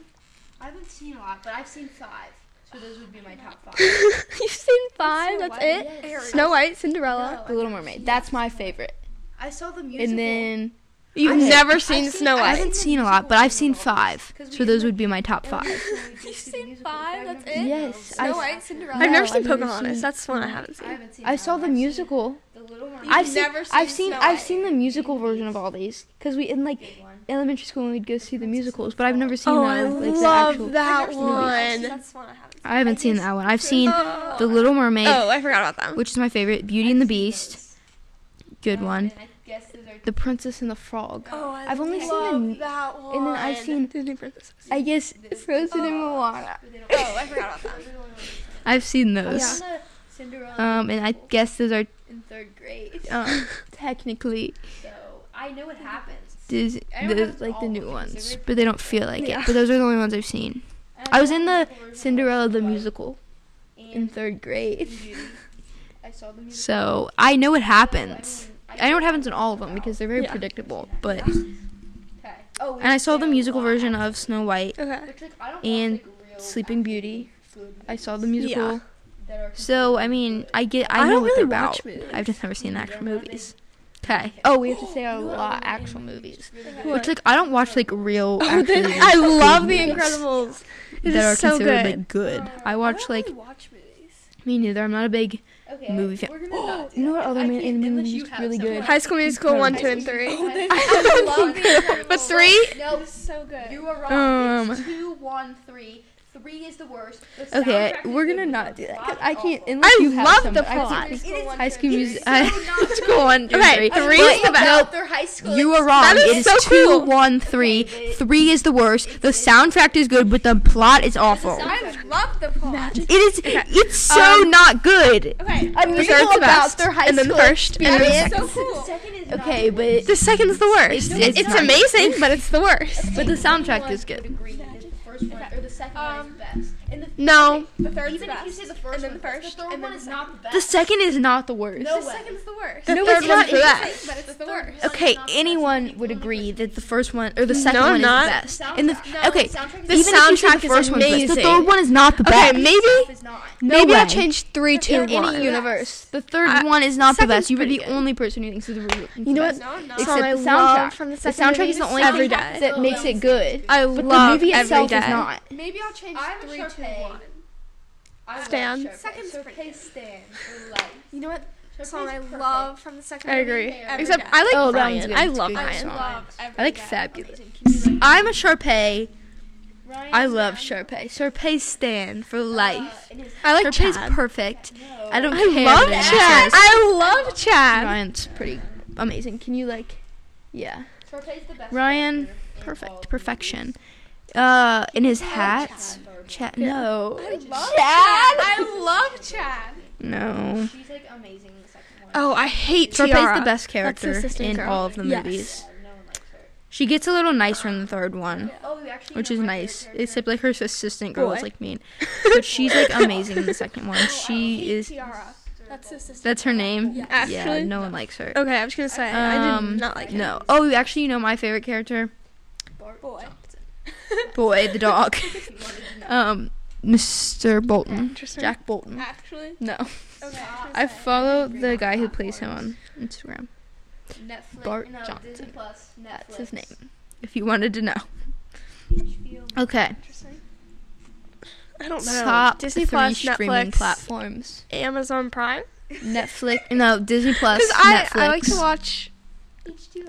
I haven't seen a lot, but I've seen five. So those would be my top five. <laughs> You've seen five? That's White, it? yes. Snow White, Cinderella. No. The Little Mermaid. That's my favorite. I saw the musical. And then You've Okay. never seen seen- Snow White. I haven't seen a lot, but I've seen five. So those would be my top five. usually <laughs> do You've seen five? That's it? Yes. Snow White, Cinderella. I've never seen never Pocahontas. That's the one I haven't I seen. haven't seen I saw the musical. The Little Mermaid. I've You've seen. never I've seen seen. I've seen the musical version of all these because we in like Big one. Elementary school when we'd go see the musicals, but I've never seen Oh, the, I like, the actual. that I've never seen one. That's one I haven't I haven't seen that one. I've seen Oh. The Little Mermaid, Oh, I forgot about them. which is my favorite. Beauty and the Beast. good Um, one. and I guess those are The Princess and the Frog. Oh, I I've only seen love the- that one. and then I've seen- Disney princesses. I guess Frozen and Moana. but they don't- Oh, I forgot about that. The only <laughs> I've seen. I've seen I those. was on the Cinderella Um, and I guess those are in third grade, um, <laughs> technically so I know what happens. Dis- I the, like the new ones, but they don't feel like Yeah. it. But those are the only ones I've seen. I was in the Cinderella the musical in third grade, I saw the <laughs> so I know what happens. I know what happens in all of them because they're very Yeah. predictable. But Okay. Oh, and I saw the musical version of Snow White. Okay. Which, like, I don't and watch, like, real Sleeping Beauty. I saw the musical. are So I mean. I get I I know don't what really they're watch about. movies. I've just never seen the actual movies. Okay. Oh, we have to say our lot actual movies. Which like I don't watch like real. Oh, actually then I love The Incredibles. It that are is so considered good. like good. I watch like watch movies. me neither. I'm not a big Okay, movie fan. we're gonna <gasps> not do You know what other man- anime unless movie is really someone. good? High School Musical Incredibles. one, two, and three. <laughs> I love The But three? No, It's so good. you are wrong. Um, it's two, one, three. Three is the worst. The Okay, we're gonna not do that because I can't. Unless I you have love some, the I've plot. It is High School Music. School <laughs> One. Two, okay, three. three is the best. Nope. High school. You is- are wrong. That is it is so two, cool. one, three. Okay, Three is the worst. The soundtrack is good, but the plot is awful. soundtrack- love the plot. It is. It's so Um, not good. Okay, A the musical third's the about best, their high and then the first, and then the second. So cool. Second is not Okay, but The second's the worst. It's- It's, it's not. amazing, but it's the worst. but the soundtrack is good. would agree that the first one or the second one is Um, best. And the No, the third's even the if you say the first and then the first, the third and one is not the best. The second is not the worst. No The way. second's the worst. The The third third one's one's the the best. best, but it's the worst. Okay, not the best. anyone would agree that the first one or the second No, one I'm is not. the best. Soundtrack- And the no, okay, the soundtrack The even if you say soundtrack the is first one's the best, the third one is not the Okay, best. maybe is not. No maybe I'll change three, to in one. any universe. The third I- one is not the best. You were the only person who thinks it's the real. You know what? best. No, no. Except the love soundtrack. from the The soundtrack is the only thing that makes it good. I But the love movie itself day. is not. Maybe I'll change I'm a three, two, Sharpay. one. I Stan. love Sharpay. Second's Sharpay pretty. Stan. <laughs> You know what? Sharpay's Song I perfect. love from the second I agree. Every Except Day. I like oh, Ryan. I love Ryan. song. love I like Fabulous. Amazing. Can you, like, I'm a Sharpay. Ryan I love Sharpay. Sharpay Stan for Uh, life. and his- I like Sharpay's Chad. perfect. no. I don't I care. love Chad. I love Chad. Ryan's pretty amazing. Can you like, yeah, Sharpay's the best Ryan, character in all perfect, perfection. Uh, in his I love hats, Chad. Chad. No, I love Chad. I love Chad. No. She's like amazing in the second one. Oh, I hate Sharpay's Tiara. the best character in girl. all of the Yes. movies. No one likes her. She gets a little nicer in the third one, Oh, you actually which is nice. favorite Except like her assistant girl is like mean, <laughs> but she's like amazing in the second one. She is. Tiara. That's. That's her name. Yeah. Yeah, no one likes her. Okay, I was gonna say I Um, did not like him. No. Oh, actually, you know my favorite character, Boy. Johnson. boy, the dog. <laughs> If you wanted to know. um, Mr. Bolton, Jack Bolton. Actually. No, Okay. I follow the guy who plays him on Instagram. Netflix. Bart no, Johnson. Plus. Netflix. That's his name. If you wanted to know. HBO. Okay. Interesting. I don't know. Top Disney three Plus, streaming Netflix, platforms. Amazon Prime. Netflix. No, Disney <laughs> Plus. Because I, Netflix. I like to watch. H2O.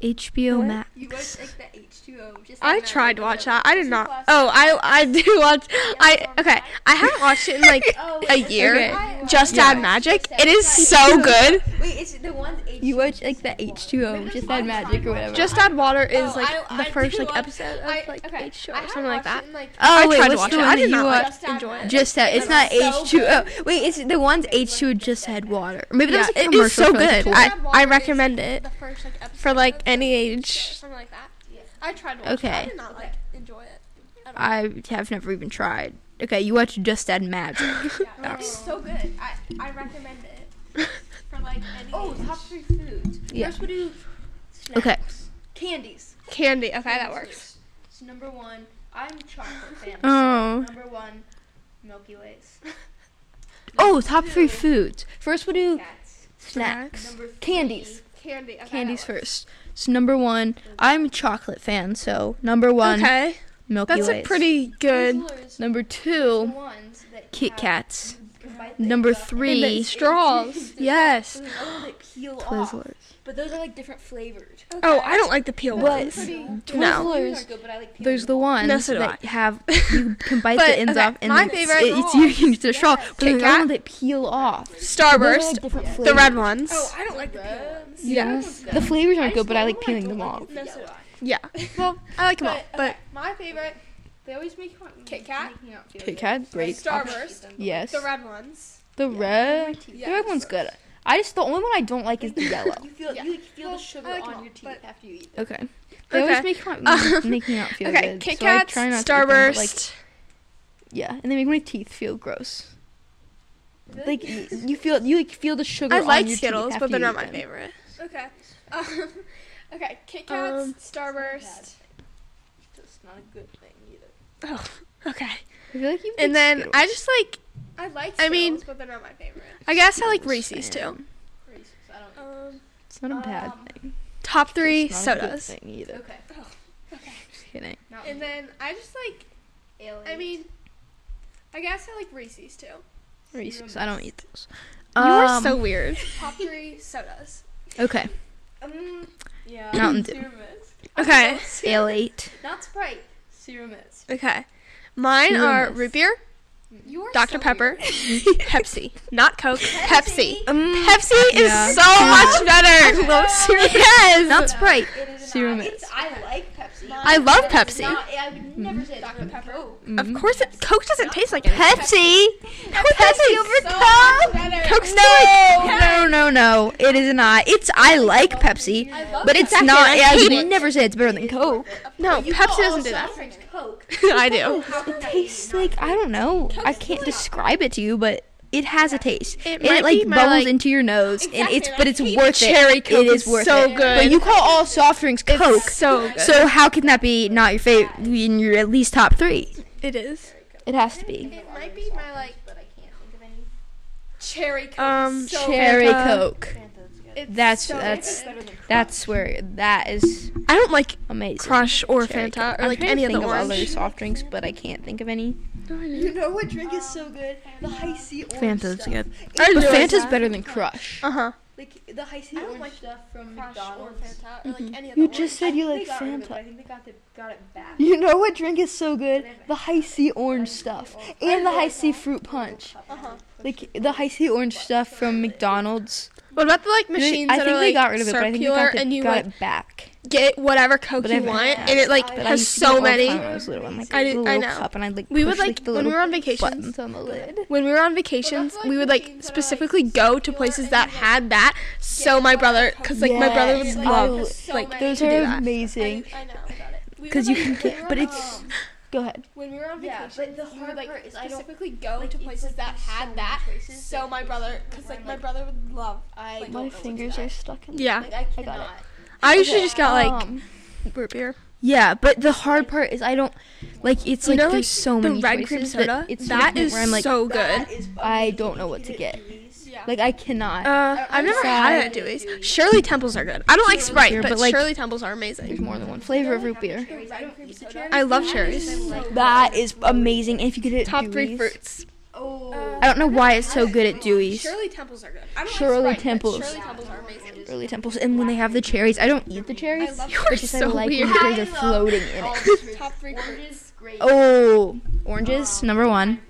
HBO What? Max. You watch like the H2O. Just I tried to watch uh, that. I did not. Oh, I I do watch. I okay. I haven't watched it in like <laughs> Oh, a year. Okay. Just Yeah. Add Magic. Just It is so good. Wait, it's the ones H2O. You watch like the H2O, just add magic or whatever. Just Add Water is Oh, like I- the first like watch- episode of I- like okay, H2O or something like that. in, like, oh I wait, tried to watch it. I did not watch? like Just Add enjoy it. Just that it's not H2O. Wait, it's the ones H2O Just Add Water. Maybe Yeah, that was a commercial is so good. I, I recommend it The first like episode for like any age. something like that. Yeah. I tried to watch it. Okay. I did not like enjoy it. at all. I have never even tried. Okay, you watch Just Add Magic. <laughs> Yeah, oh. it's so good. I I recommend it <laughs> for like any. Oh, top three foods. Yeah. First, we do. Snacks. Okay. Candies. Candy. Okay, that works. first. So number one, I'm chocolate fan. Oh. So number one, Milky Ways. <laughs> Oh, top three foods. First we'll do Cats. snacks. Number three, Candies. Candy. Okay, Candies that works. first. So number one, I'm a chocolate fan, so number one, Okay, Milky that's Ways. a pretty good. Number two, two, ones that Kit have Kats. Good Number And three, straws. Yes. Those are the ones that peel <gasps> off. Twizzlers. But those are like different flavored. Oh, I don't like the peel ones. Those No. are good, like There's the ones No, so that I. have <laughs> you can bite But, the ends okay, off and my then it's- favorite- it's you can use the straw. But Kit there's the Kat. ones that peel off. Those are, Starburst. like, different The red ones. Oh, I don't like the peel ones. Yes. The flavors aren't good, but I like peeling them off. No, so do I. Yeah. <laughs> Well, I like them all. But my favorite, they always make fun. Kit Kat? making out feel Kit. Kat, great. Starburst. Yes. The red ones. The red. The red one's good. I just the only one I don't like is the yellow. <laughs> You feel Yeah. you like feel the sugar like on your teeth but- after you eat. Okay. They always Okay. make fun, <laughs> make me not feel Okay, good. Kit so I Kats, try not to them, like, Starburst. yeah, and they make my teeth feel gross. Like y- you feel you like feel the sugar. I on like your teeth Skittles, after but they're you not eat my them. favorite. Okay. Um, <laughs> okay, Kit Kats, Um, Starburst. It's not a good thing either. Oh, okay. I feel like you. And then Skittles. I just like. I like I mean- but they're not my favorite. I guess I like Skittles Reese's too. fan. Reese's, I don't. Um, It's not a bad Um, thing. top three It's not a good sodas. thing either. Okay. Okay. Just kidding. Not And then I just like. alien. I mean, I guess I like Reese's too. Reese's. I don't eat those. You are Um, so weird. <laughs> Top three sodas. okay. um, yeah. Mountain Dew. Okay. <laughs> Ale eight. Not Sprite. Sierra Mist. Okay. Mine Zero are Mist. root beer, You are Dr. so Pepper. <laughs> Pepsi. Not Coke. Pepsi. Um, Pepsi is Yeah. so much better. I love <laughs> Zero Yes. Not Sprite. It is Zero not. Mist. I like Pepsi. I love Pepsi. Not, I would never say Dr. Pepper. Of course, it, Coke doesn't taste like anything. Pepsi. Pepsi over Coke. Coke's No, no, no, no. It is not. It's I like Pepsi, but it's Pepsi, not. I I would never say it's better than Coke. No, Pepsi doesn't do that. Soft drinks Coke. <laughs> I do. It tastes like I don't know. I can't describe it to you, but it has a taste. It and might it like be my, bubbles like- into your nose, and it's but it's hate worth cherry. Coke It is is worth so it. good. But you call all soft drinks Coke, so good. so how can that be not your favorite? In your at least top three, it is. it has to be. It might be my like But I can't think of any. cherry Coke. Um, so Cherry Fanta. Coke. Fanta's good. It's That's so that's that's where that is I don't like amazing. Crush or Cherry Fanta Coke. or I'm like trying any to of think the of other soft drinks, but I can't think of any. You know what drink is so good? The Hi-C orange Fanta's stuff. good. I But really Fanta's that. better than Crush. Uh huh. Like the Hi-C I don't orange like stuff from Crush or McDonald's. Fanta or like any of You the just orange. said you like think they got rid of it, but I Fanta. think they got, the, got it back. You know what drink is so good? The Hi-C orange stuff and the Hi-C fruit punch. Uh-huh. Like the Hi-C orange stuff from McDonald's. What about the like machines I that think are they like got rid of it, but I think they circular got, the, and you got like it back. get whatever Coke But you I've want had and it like But I has used to do it so the many. time when I was little. And, like, I a do- little I know. cup, and I'd like We would push, like the when we little were on vacations. buttons on the lid. When we were on vacations, we would like specifically go to places that had that. So my brother, because like my brother would Yes, love I- like Those to are do that. amazing I know. because you can get. But it's. Go ahead. When we were on Yeah, vacation, but the we hard would like part is I don't- specifically go like, to places like, that there's so that. choices So my brother, because like I'm my brother would love. I Like, My know what to fingers are stuck in. Yeah, Like I got it. I usually just got like Um, root beer. Yeah, but the hard part is I don't like. It's You like know, there's like, so the many red choices cream that soda. It's to that point is where I'm like, so good. I don't know what to get get. Dewey's. Yeah. Like I cannot. Uh, I've never sad. had it at Dewey's. Shirley Temples are good. I don't like Sprite, Here, but, but, like, Shirley Temples are amazing. There's more than one flavor of root beer. I don't eat the cherries. I love cherries. That is amazing. And if you could hit Top three fruits. Oh. I don't know why it's so good at Dewey's. Shirley Temples are good. I don't Shirley like Sprite, Temples. But Shirley Temples are amazing. Early temples, and when they have the cherries, I don't eat the cherries. I love but cherries. just so I like weird. when the cherries are floating in it. Top three Oranges, great. Oh, oranges number one.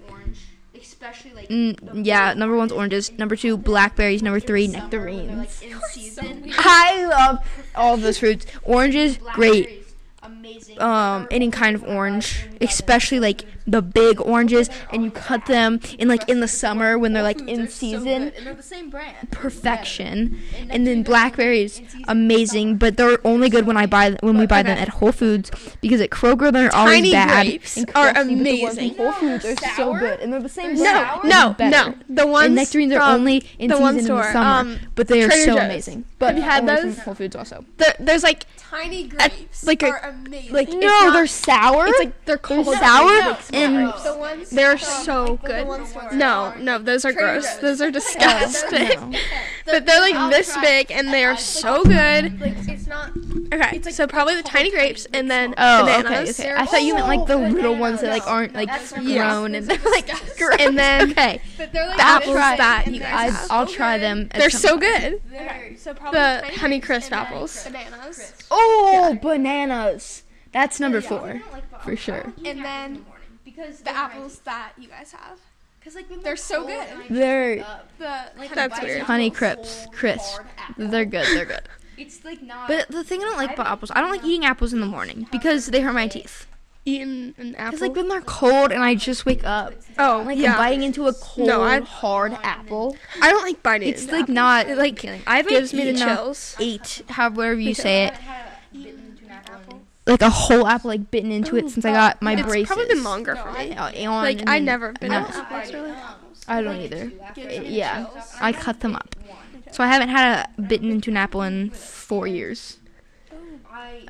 Especially like. Mm, yeah, number one's oranges. Number two, blackberries. Number three, nectarines. like. <laughs> I love all those fruits. Oranges, great. Amazing. Um, any kind of orange, especially like the big oranges, and you cut them in like in the summer when they're like in season. and they're the same brand. Perfection. And then blackberries, amazing, but they're only good when I buy when we buy them at Whole Foods because at Kroger they're always Tiny bad. grapes and are crusty, but the ones amazing. Whole Foods are so good, and they're the same They're brand. sour? No, no, the ones And nectarines are only in the season one in store, the summer, um, but they are Trader so Joe's. amazing. But Have you had only from those? Whole Foods also. There, there's like tiny grapes. like a- are amazing. Like no, not- they're sour. It's like they're they're called sour grapes. And The ones they're so good. No, no, those are gross. Those are <laughs> disgusting. <laughs> no. But they're like I'll this big and they are so good. Like it's not Okay, so probably the tiny grapes and then Oh, bananas. okay, okay. I thought you meant like the Oh, little ones that like aren't like That's grown and they're like gross. And then <laughs> okay, But they're like the apples that you guys I, have. I'll try them. They're so point. good. Very- So probably the honey crisp and apples. bananas. Bananas. Oh, bananas. That's number four for sure. And then because the apples that you guys have. because like when they're so good. They're just, The like, that's bite weird. Honey a crisps, crisp. they're good. They're good. <laughs> It's like not. But the thing I don't like about apples, I don't like eating apples in the morning because they hurt my teeth. Eating an apple. Because like when they're cold and I just wake up, oh, like yeah. biting into a cold No, I- hard apple. I don't like biting. It's into like apples. not like appealing. I haven't gives me the eaten a chills. Eight, however you say it, <laughs> had a bitten into an apple. Like a whole apple like bitten into it since I got my it's braces. It's probably been longer for me. On Like I then- never been no. on apples really. I don't either. Gives me Yeah. I cut them up. So I haven't had a bitten into an apple in four years.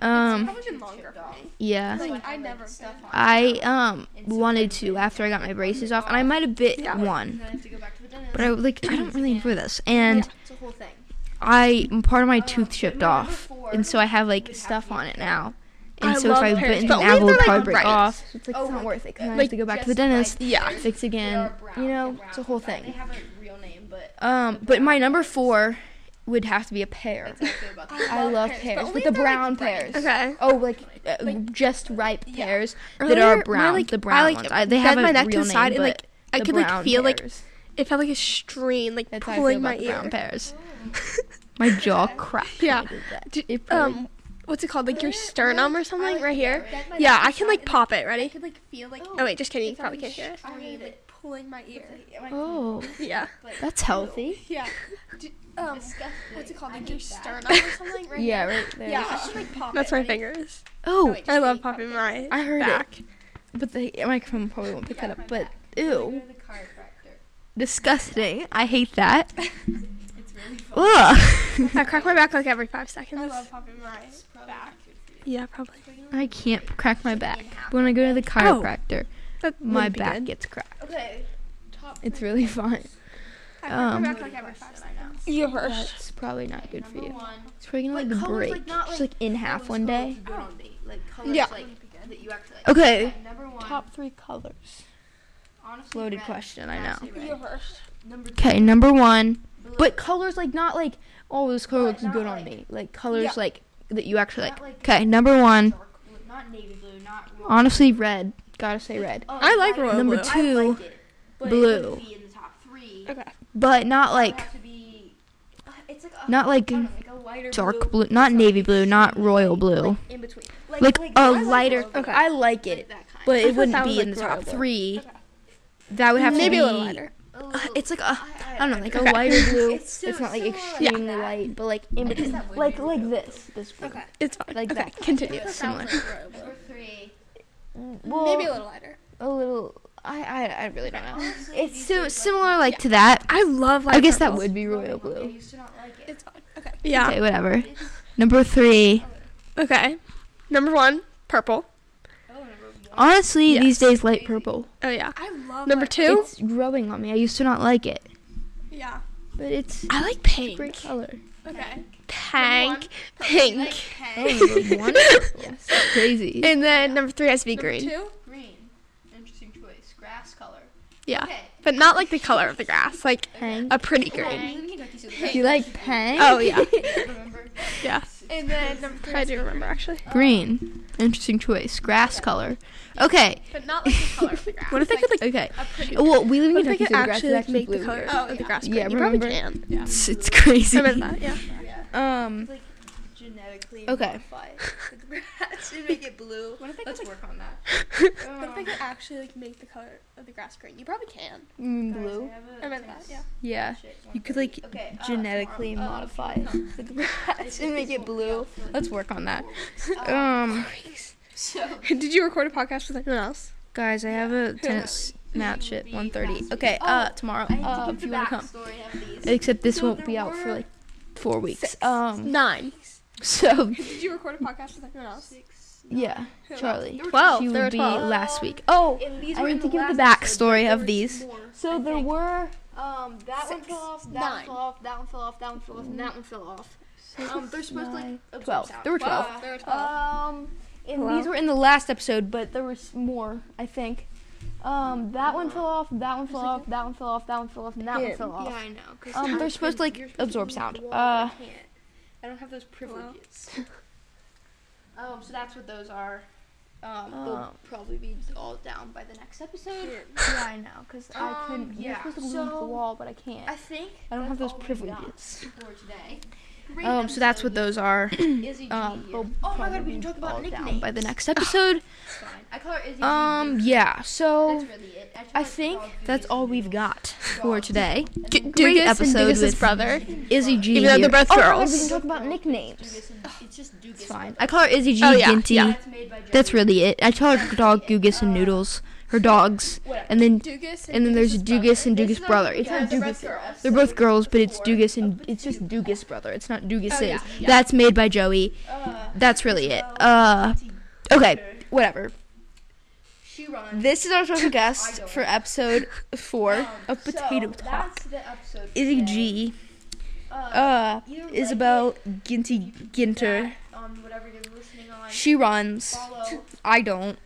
Um, Probably been longer for me. yeah. Like I never been. I um wanted to after I got my braces off, and I might have bit Yeah. one, Then I have to go back to the dentist. but I like I don't really enjoy this, and It's a. I part of my tooth chipped off, and so I have like stuff on it now. And I so if I pears, bit into but an apple, it they're, like, probably break right. off. It's like Oh, it's not like- worth it. 'cause then I have to go back to the dentist, like Yeah. pears. fix again. Brown. You know, They're it's a whole thing. They have a real name, but Um, but my number four would have to be a pear. it's not good about that. <laughs> I love pears, pears, but but, the if like, brown pears. Okay. Oh, like, uh, just ripe pears that Earlier, are my, brown. like, the I, brown like, ones. I, they bent have a my neck to real the side name, and, like, I could, like, feel, like. It felt like a strain, like That's pulling my about ear. brown pears. <laughs> My jaw cracked. Yeah. did that. D- It really- um, what's it called? Like your sternum or something, right here. Yeah, I can like pop it. Ready? I could like feel like. Oh wait, just kidding. You probably can't hear it. Strain, like pulling my ear. oh, <laughs> Yeah. that's healthy. <laughs> Yeah. D- um, what's it called? Like your that. sternum or something, <laughs> right? Yeah, right there. Yeah, I should like pop it. That's it. my Oh, Oh, fingers. Oh, I love popping my I heard back. it. But the microphone probably won't pick that up. But ew, to the chiropractor. disgusting. I hate that. It's really. Ugh. I crack my back like every five seconds. I love popping my back. good for you. Yeah, probably. I can't crack my back. But when I go to the chiropractor, That my back good. gets cracked. Okay. Top It's really fun. I crack um, my back like every five seconds. You first. That's probably not good for you. one. It's probably gonna Like, like break. like, not, Just like, like in half one day. colors good on me. Like colors Yeah. like that you actually like. Okay. Top three colors. honestly, Loaded red. question, I know. You first. Okay, number one. Blue. But colors like not like oh this color looks not good on me. Like colors Yeah. like that you actually Not like. like Okay, number one. dark not navy blue, not Honestly, red. Gotta say red. Oh, I like lighter royal Number blue. Two, it, blue. It wouldn't be in the top three. Okay. But not like be. Uh, a, not like know, like a lighter dark blue, not navy blue, not royal blue. Like in between. Like, Like like a I lighter. royal. Okay. I like Like it, but it wouldn't be in the top three. That would have Maybe to a little lighter. A Uh, little- it's like a, I- I don't know, like Okay. a lighter <laughs> blue. It's It's, not like similar like extremely that. light, but like in between, that like like blue. this, this blue. Okay. It's fine. Like okay. that. Continue. It's similar. Number three. Well, Maybe a little lighter. a little. I I, I really don't know. It's so similar like to that. I love light I guess that would be royal I blue. used to not like it. It's fine. Okay. Yeah. Okay, whatever. Number three. Okay. Number one, purple. Number one. Honestly, these days light purple. Oh yeah. I love Number two. It's growing on me. I used to not like it, Yeah. but it's I like a pink. great color. Okay. Number Pink. one, Pink. Oh, number one. <laughs> yes, crazy. And then number three has to be Number green. two. Green. Interesting choice. Grass color. Yeah. Okay. But not like the color of the grass, like Pink. a pretty green. Pink. You like pink? Oh yeah. <laughs> Yeah. And then <laughs> number three, I do remember actually. Green. Interesting choice. Grass color. Okay. But not like the color of the grass. <laughs> What if they could like? Okay. A. Well, we live in What if they Kentucky, could so the grass is actually like actually make the color here. Oh, of the yeah. grass Yeah, green? You probably remember? can. Yeah. It's, it's crazy. I remember that. Yeah. Yeah. Um. Like genetically Okay. <laughs> the grass and make it blue. What if they Let's could, work on that. <laughs> What if they could actually like make the color of the grass green? You probably can. You mean blue? I remember that. Yeah. Yeah. You could like Okay, uh, genetically. Uh, modify <laughs> no. the grass and make it blue. Let's work on that. Um, Um, so Did you record a podcast with anyone else? guys, I have a tennis match at 1:30. Okay. Uh, tomorrow. I Uh, if you want to come. backstory of these. Except this So won't be out for like four weeks. Six. Um. Nine. So <laughs> Did you record a podcast with anyone else? Six. yeah, Who else? Charlie. There were Twelve. She There were would be twelve. last week. Oh, these I were need in to the give the last episode, backstory but of there was these. more, So I there think. were Um, that one fell off. That nine. one fell off. That one fell off. That one fell off. And that one fell off. Um, they're supposed to like nine, twelve. There were twelve. Wow. There were 12. Um, and Hello? these were in the last episode, but there was more, I think. Um, that one fell off. That one fell off. That one fell off. That one fell off. And that one fell off. yeah, I know. 'cause Um, they're supposed to like you're supposed to absorb sound. the wall, but Uh, I don't have those privileges. <laughs> um, so that's what those are. Um, they'll Um, probably be all down by the next episode. yeah, I know, cause I Um, couldn't. You're supposed to move so- the wall, but I can't. I think I don't have those all we've got privileges. for today. Um, so that's what those are. Um, here. they'll Oh my god, we can be talk about nicknames. down by the next episode. I call her Izzy G. Um, Goose. yeah. So That's really it. tell I her think dog that's all we've got for today. And G- Great Dugas and episode Dugas' with brother. Izzy G. Even though here. they're both Oh, my God, we can talk about nicknames. It's just Dugas. It's fine. I call her Izzy G. Oh, yeah, Ginty. yeah. That's made by That's Joey. really it. I tell her dog Gugus and Noodles. Her dogs. Whatever. And then Dugas and then there's Dugas and This Dugas brother. It's yeah, not they're Dugas. both girls. They're both girls, but it's Four. Dugas and it's just Dugas brother. It's not Dugas. Oh, yeah, yeah. That's made by Joey. Uh, That's really it. Uh, okay, whatever. She. This is our <laughs> special guest for episode four Um, of so Potato Talk. Episode. for Izzy. G. Uh, Uh, either like Isabel it, Ginty Ginter. that on whatever you're listening on. She runs. Follow. I don't.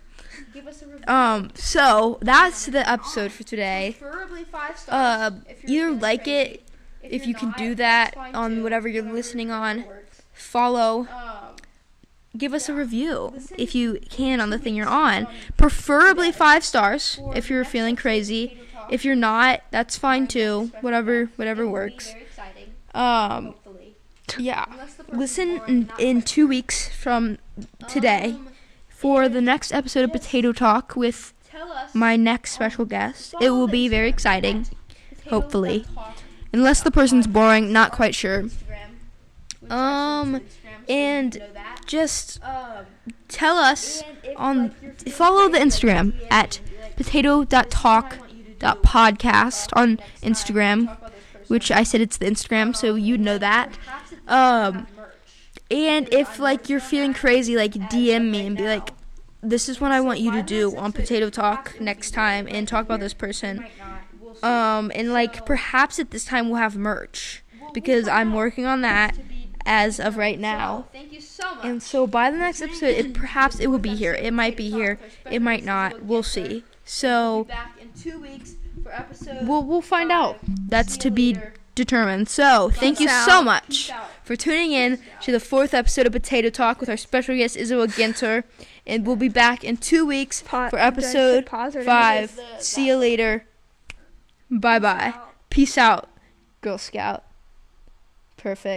Give us a review. Um, so that's the episode for today. Preferably five stars. Uh, if either like crazy. it if you're you can not, do that on whatever you're listening on. Follow. Um, Give us a review Listen if you can on the thing you're on. Preferably five stars if you're feeling crazy. If you're not, that's fine too. Whatever, whatever It will be works. Um, yeah. Unless the person's Listen in, in two weeks from today Um, for the next episode of Potato Talk with my next special guest. It will be very exciting, hopefully. Unless the person's boring. Not quite sure. Um, actually is Instagram, so you and. Just Um, tell us on like, you're feeling follow the Instagram at and be like, potato.talk.podcast on Instagram, which I said it's the Instagram, so you know that. Um, and if like you're feeling crazy, like DM me and be like, "This is what I want you to do on Potato Talk next time," and talk about this person. Um, and like perhaps at this time we'll have merch because I'm working on that as of right now. Thank you so much. And so by the next episode, it perhaps it will be here. It might be here. It might not. We'll see. So back in two weeks for episode. we'll we'll find out. That's to be. Determined. So thank you Peace so much for tuning in to the fourth episode of Potato Talk with our special guest Isabel Ginter, and we'll be back in two weeks Pa- for did I say episode pause or did I five. the- See you later. Bye bye. Peace out, Girl Scout. Perfect.